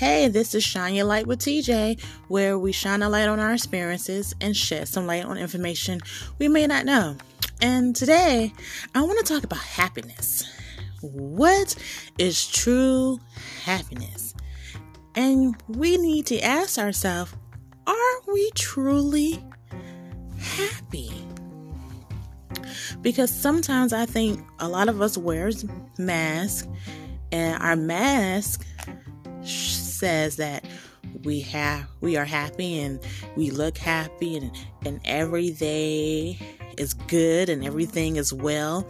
Hey, this is Shine Your Light with TJ, where we shine a light on our experiences and shed some light on information we may not know. And today, I want to talk about happiness. What is true happiness? And we need to ask ourselves are we truly happy? Because sometimes I think a lot of us wears masks and our mask says that we have we are happy and we look happy and and every day is good and everything is well.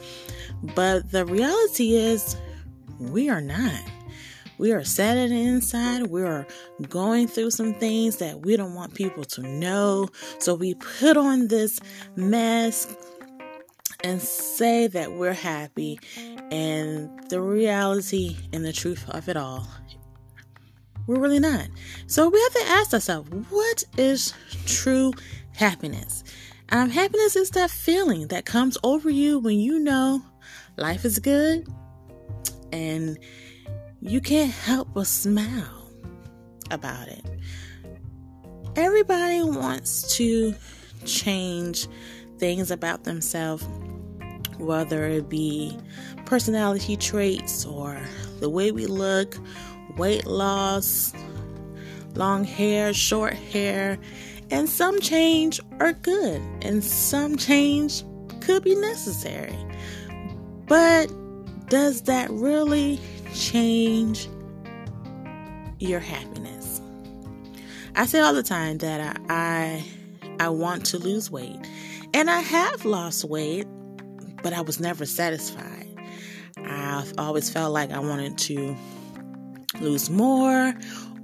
But the reality is we are not. We are sad on the inside. We are going through some things that we don't want people to know. So we put on this mask and say that we're happy. And the reality and the truth of it all we're really not. So we have to ask ourselves, what is true happiness? Um, happiness is that feeling that comes over you when you know life is good and you can't help but smile about it. Everybody wants to change things about themselves, whether it be personality traits or the way we look weight loss, long hair, short hair, and some change are good and some change could be necessary. But does that really change your happiness? I say all the time that I, I I want to lose weight. And I have lost weight, but I was never satisfied. I've always felt like I wanted to lose more,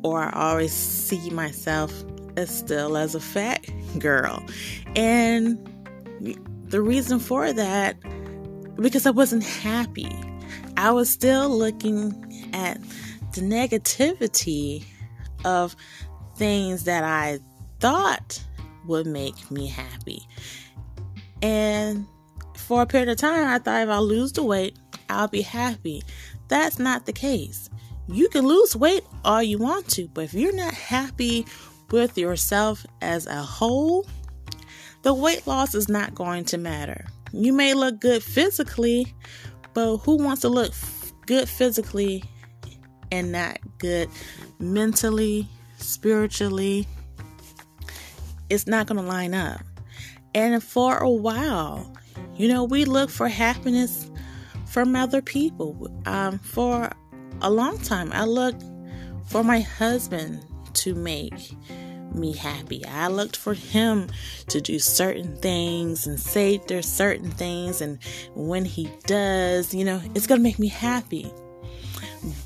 or I always see myself as still as a fat girl. And the reason for that, because I wasn't happy. I was still looking at the negativity of things that I thought would make me happy. And for a period of time, I thought if I lose the weight, I'll be happy. That's not the case. You can lose weight all you want to, but if you're not happy with yourself as a whole, the weight loss is not going to matter. You may look good physically, but who wants to look good physically and not good mentally, spiritually? It's not going to line up. And for a while, you know, we look for happiness from other people. Um, for a long time. I looked for my husband to make me happy. I looked for him to do certain things and say there's certain things and when he does, you know, it's going to make me happy.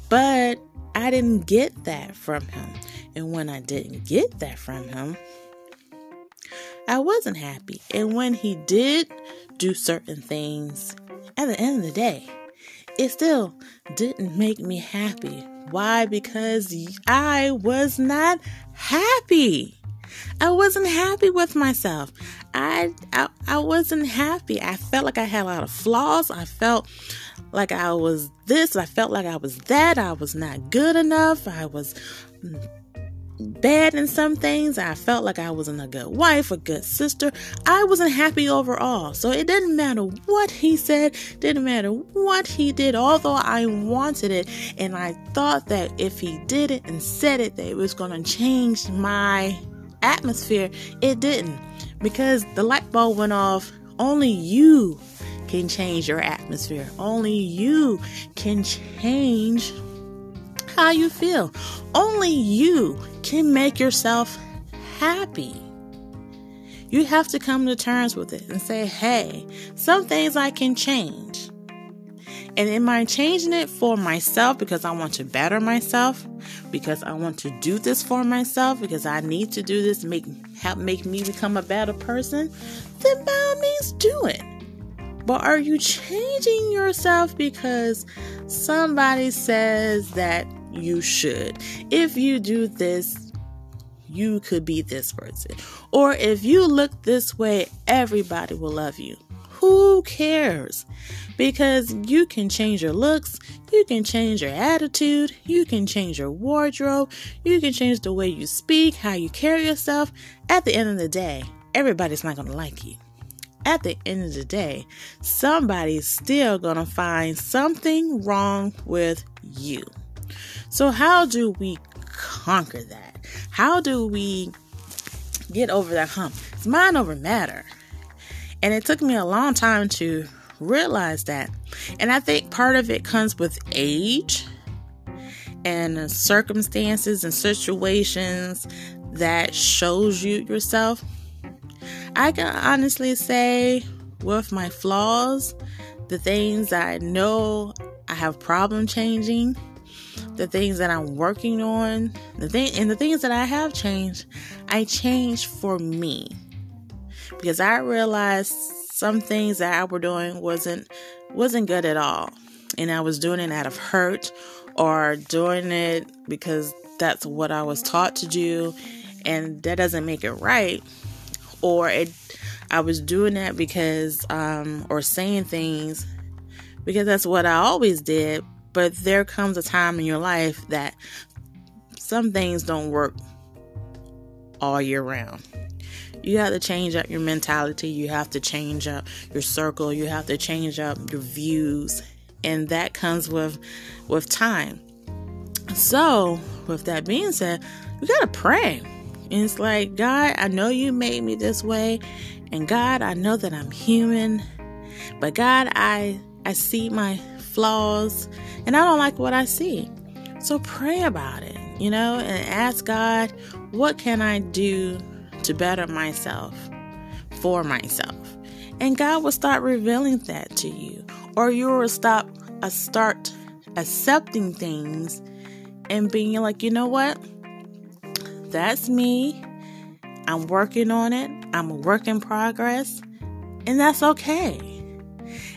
But I didn't get that from him. And when I didn't get that from him, I wasn't happy. And when he did do certain things, at the end of the day, it still didn't make me happy. Why? Because I was not happy. I wasn't happy with myself. I, I I wasn't happy. I felt like I had a lot of flaws. I felt like I was this. I felt like I was that. I was not good enough. I was bad in some things. I felt like I wasn't a good wife, a good sister. I wasn't happy overall. So it didn't matter what he said, didn't matter what he did, although I wanted it and I thought that if he did it and said it, that it was going to change my atmosphere. It didn't because the light bulb went off. Only you can change your atmosphere. Only you can change how you feel. Only you can make yourself happy. You have to come to terms with it and say, hey, some things I can change. And am I changing it for myself because I want to better myself? Because I want to do this for myself? Because I need to do this make help make me become a better person? Then by all means do it. But are you changing yourself because somebody says that you should. If you do this, you could be this person. Or if you look this way, everybody will love you. Who cares? Because you can change your looks, you can change your attitude, you can change your wardrobe, you can change the way you speak, how you carry yourself. At the end of the day, everybody's not going to like you. At the end of the day, somebody's still going to find something wrong with you. So, how do we conquer that? How do we get over that hump? It's mind over matter. And it took me a long time to realize that. And I think part of it comes with age and circumstances and situations that shows you yourself. I can honestly say with my flaws, the things I know I have problem changing, the things that I'm working on, the thing and the things that I have changed, I changed for me. Because I realized some things that I were doing wasn't wasn't good at all. And I was doing it out of hurt or doing it because that's what I was taught to do and that doesn't make it right. Or it I was doing that because um or saying things because that's what I always did, but there comes a time in your life that some things don't work all year round. You have to change up your mentality. You have to change up your circle. You have to change up your views. And that comes with with time. So, with that being said, you got to pray. And it's like, God, I know you made me this way. And God, I know that I'm human. But God, I I see my flaws and I don't like what I see. So pray about it, you know, and ask God, what can I do to better myself for myself. And God will start revealing that to you. Or you will stop uh, start accepting things and being like, you know what? That's me. I'm working on it. I'm a work in progress. And that's okay.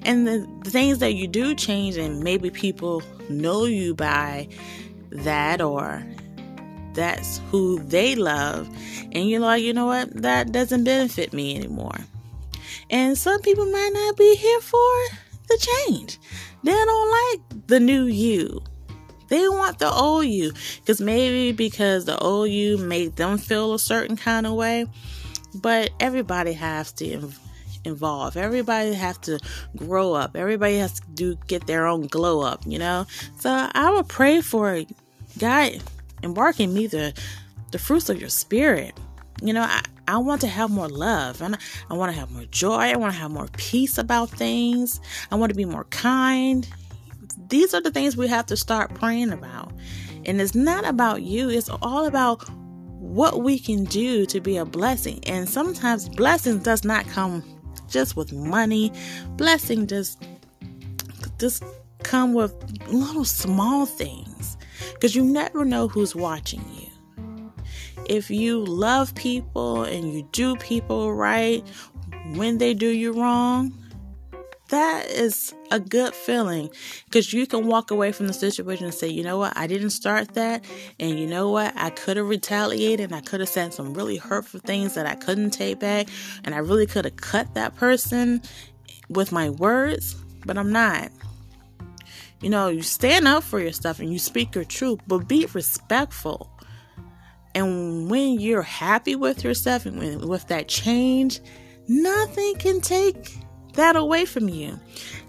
And the, things that you do change, and maybe people know you by that or that's who they love. And you're like, you know what? That doesn't benefit me anymore. And some people might not be here for the change. They don't like the new you. They want the old you. Because maybe because the old you made them feel a certain kind of way. But everybody has to involve. Everybody has to grow up. Everybody has to do get their own glow up, you know? So I would pray for God embarking me the the fruits of your spirit. You know, I, I want to have more love. and I want to have more joy. I want to have more peace about things. I want to be more kind. These are the things we have to start praying about. And it's not about you, it's all about what we can do to be a blessing. And sometimes blessing does not come just with money. Blessing just just come with little small things because you never know who's watching you. If you love people and you do people right when they do you wrong, that is a good feeling because you can walk away from the situation and say, you know what, I didn't start that. And you know what, I could have retaliated and I could have said some really hurtful things that I couldn't take back. And I really could have cut that person with my words, but I'm not. You know, you stand up for your stuff and you speak your truth, but be respectful. And when you're happy with yourself and with that change, nothing can take that away from you.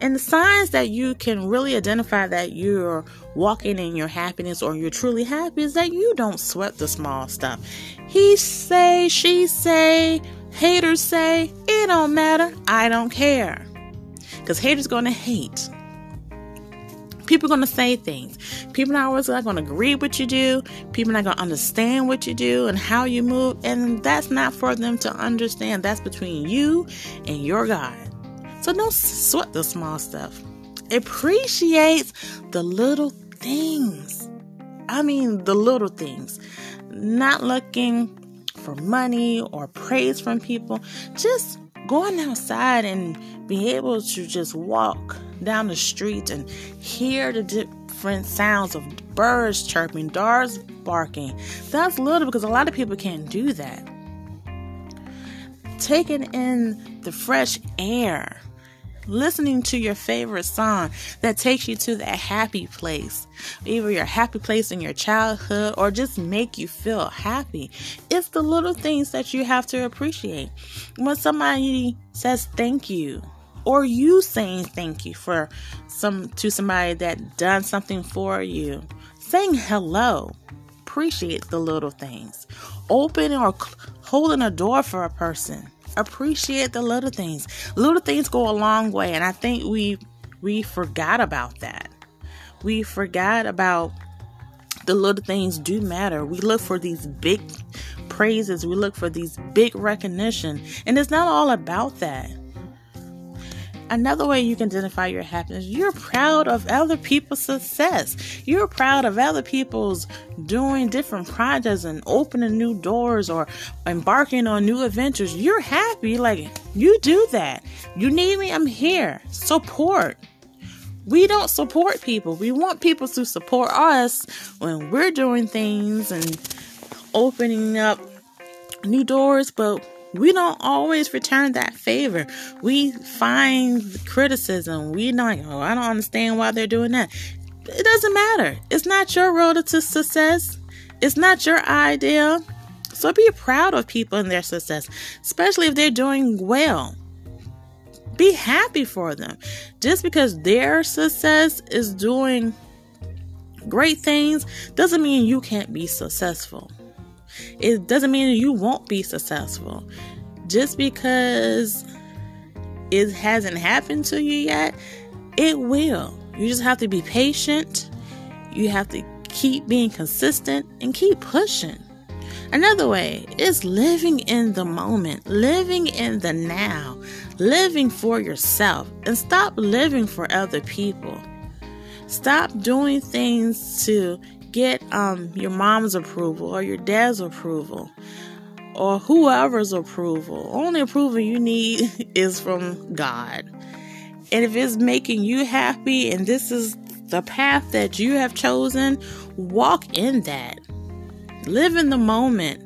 And the signs that you can really identify that you're walking in your happiness or you're truly happy is that you don't sweat the small stuff. He say, she say, haters say, it don't matter. I don't care. Because haters gonna hate. People are to say things. People are always not going to agree what you do. People not to understand what you do and how you move. And that's not for them to understand. That's between you and your God. So don't sweat the small stuff. Appreciate the little things. I mean, the little things. Not looking for money or praise from people. Just going outside and be able to just walk down the street and hear the different sounds of birds chirping, dogs barking. That's little because a lot of people can't do that. Taking in the fresh air, listening to your favorite song that takes you to that happy place, either your happy place in your childhood or just make you feel happy. It's the little things that you have to appreciate. When somebody says thank you, or you saying thank you for some to somebody that done something for you, saying hello, appreciate the little things, opening or holding a door for a person appreciate the little things. Little things go a long way, and I think we we forgot about that. We forgot about the little things do matter. We look for these big praises, we look for these big recognition, and it's not all about that. Another way you can identify your happiness, you're proud of other people's success. You're proud of other people's doing different projects and opening new doors or embarking on new adventures. You're happy. Like, you do that. You need me? I'm here. Support. We don't support people. We want people to support us when we're doing things and opening up new doors, but we don't always return that favor. We find criticism. We not, oh, I don't understand why they're doing that. It doesn't matter. It's not your road to success. It's not your idea. So be proud of people and their success, especially if they're doing well. Be happy for them. Just because their success is doing great things doesn't mean you can't be successful. It doesn't mean you won't be successful. Just because it hasn't happened to you yet, it will. You just have to be patient. You have to keep being consistent and keep pushing. Another way is living in the moment, living in the now, living for yourself, and stop living for other people. Stop doing things to get um, your mom's approval or your dad's approval or whoever's approval. Only approval you need is from God. And if it's making you happy and this is the path that you have chosen, walk in that. Live in the moment.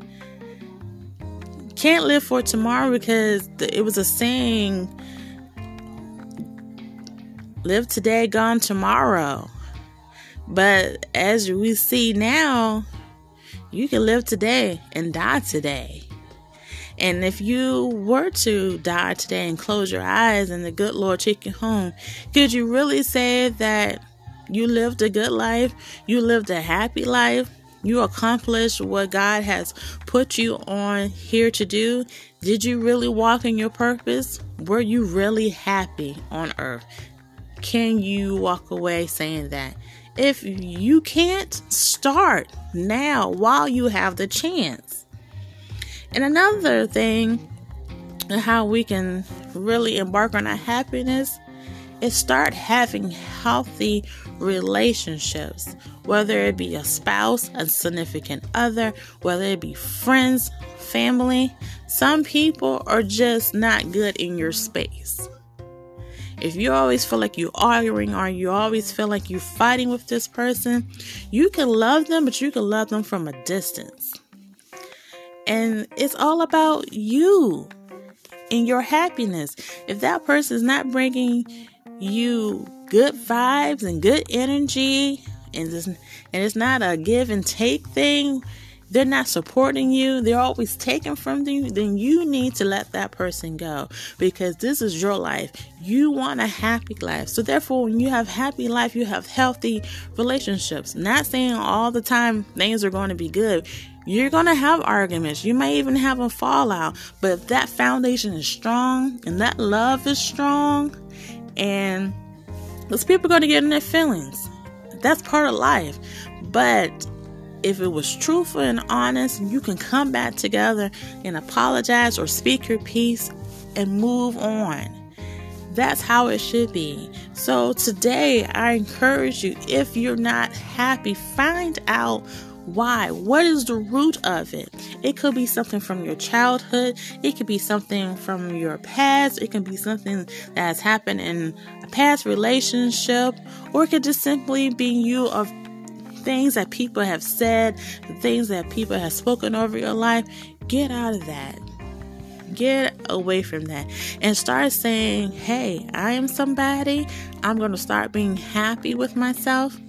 Can't live for tomorrow because it was a saying live today, gone tomorrow. But as we see now, you can live today and die today. And if you were to die today and close your eyes and the good Lord take you home, could you really say that you lived a good life? You lived a happy life? You accomplished what God has put you on here to do? Did you really walk in your purpose? Were you really happy on earth? Can you walk away saying that? If you can't, start now while you have the chance. And another thing, how we can really embark on our happiness is start having healthy relationships, whether it be a spouse, a significant other, whether it be friends, family. Some people are just not good in your space. If you always feel like you're arguing or you always feel like you're fighting with this person, you can love them, but you can love them from a distance. And it's all about you and your happiness. If that person is not bringing you good vibes and good energy, and it's, and it's not a give and take thing, they're not supporting you, they're always taking from you, then you need to let that person go because this is your life. You want a happy life. So therefore, when you have happy life, you have healthy relationships. Not saying all the time things are going to be good. You're going to have arguments. You may even have a fallout. But if that foundation is strong and that love is strong, and those people are going to get in their feelings. That's part of life. But if it was truthful and honest, you can come back together and apologize or speak your piece and move on. That's how it should be. So, today, I encourage you if you're not happy, find out why. What is the root of it? It could be something from your childhood, it could be something from your past, it can be something that has happened in a past relationship, or it could just simply be you of things that people have said, the things that people have spoken over your life, get out of that. Get away from that and start saying, Hey, I am somebody. I'm going to start being happy with myself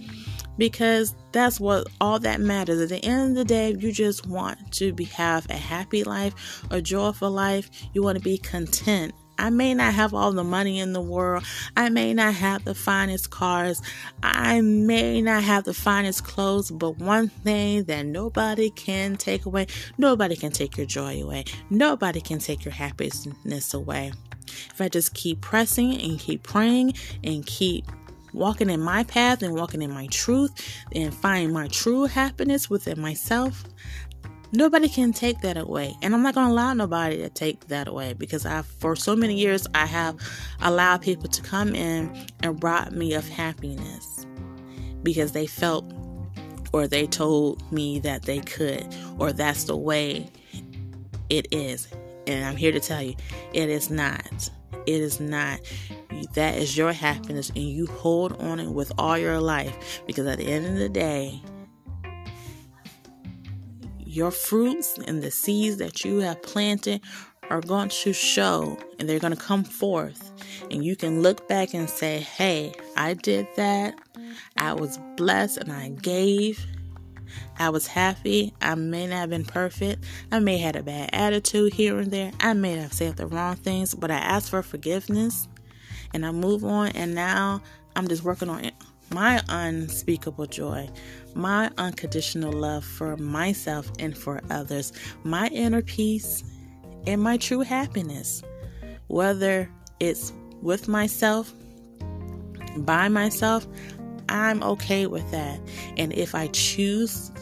because that's what all that matters. At the end of the day, you just want to be have a happy life, a joyful life. You want to be content. I may not have all the money in the world. I may not have the finest cars. I may not have the finest clothes, but one thing that nobody can take away, nobody can take your joy away. Nobody can take your happiness away. If I just keep pressing and keep praying and keep walking in my path and walking in my truth and finding my true happiness within myself, Nobody can take that away. And I'm not going to allow nobody to take that away because I for so many years I have allowed people to come in and rob me of happiness because they felt or they told me that they could or that's the way it is. And I'm here to tell you, it is not. It is not. That is your happiness, and you hold on it with all your life because at the end of the day, your fruits and the seeds that you have planted are going to show and they're going to come forth. And you can look back and say, hey, I did that. I was blessed and I gave. I was happy. I may not have been perfect. I may have had a bad attitude here and there. I may have said the wrong things, but I asked for forgiveness and I move on. And now I'm just working on it my unspeakable joy, my unconditional love for myself and for others, my inner peace, and my true happiness. Whether it's with myself, by myself, I'm okay with that. And if I choose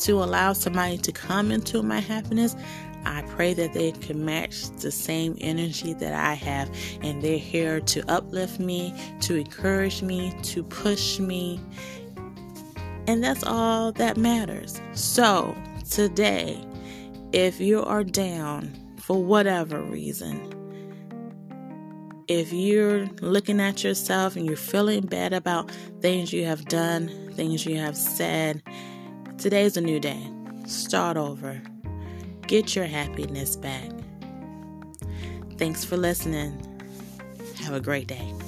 to allow somebody to come into my happiness, I pray that they can match the same energy that I have, and they're here to uplift me, to encourage me, to push me. And that's all that matters. So, today, if you are down for whatever reason, if you're looking at yourself and you're feeling bad about things you have done, things you have said, today's a new day. Start over. Get your happiness back. Thanks for listening. Have a great day.